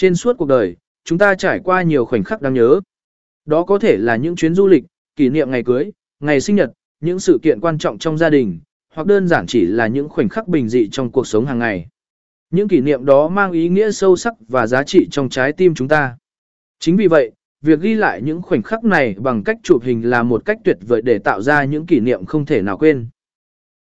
Trên suốt cuộc đời, chúng ta trải qua nhiều khoảnh khắc đáng nhớ. Đó có thể là những chuyến du lịch, kỷ niệm ngày cưới, ngày sinh nhật, những sự kiện quan trọng trong gia đình, hoặc đơn giản chỉ là những khoảnh khắc bình dị trong cuộc sống hàng ngày. Những kỷ niệm đó mang ý nghĩa sâu sắc và giá trị trong trái tim chúng ta. Chính vì vậy, việc ghi lại những khoảnh khắc này bằng cách chụp hình là một cách tuyệt vời để tạo ra những kỷ niệm không thể nào quên.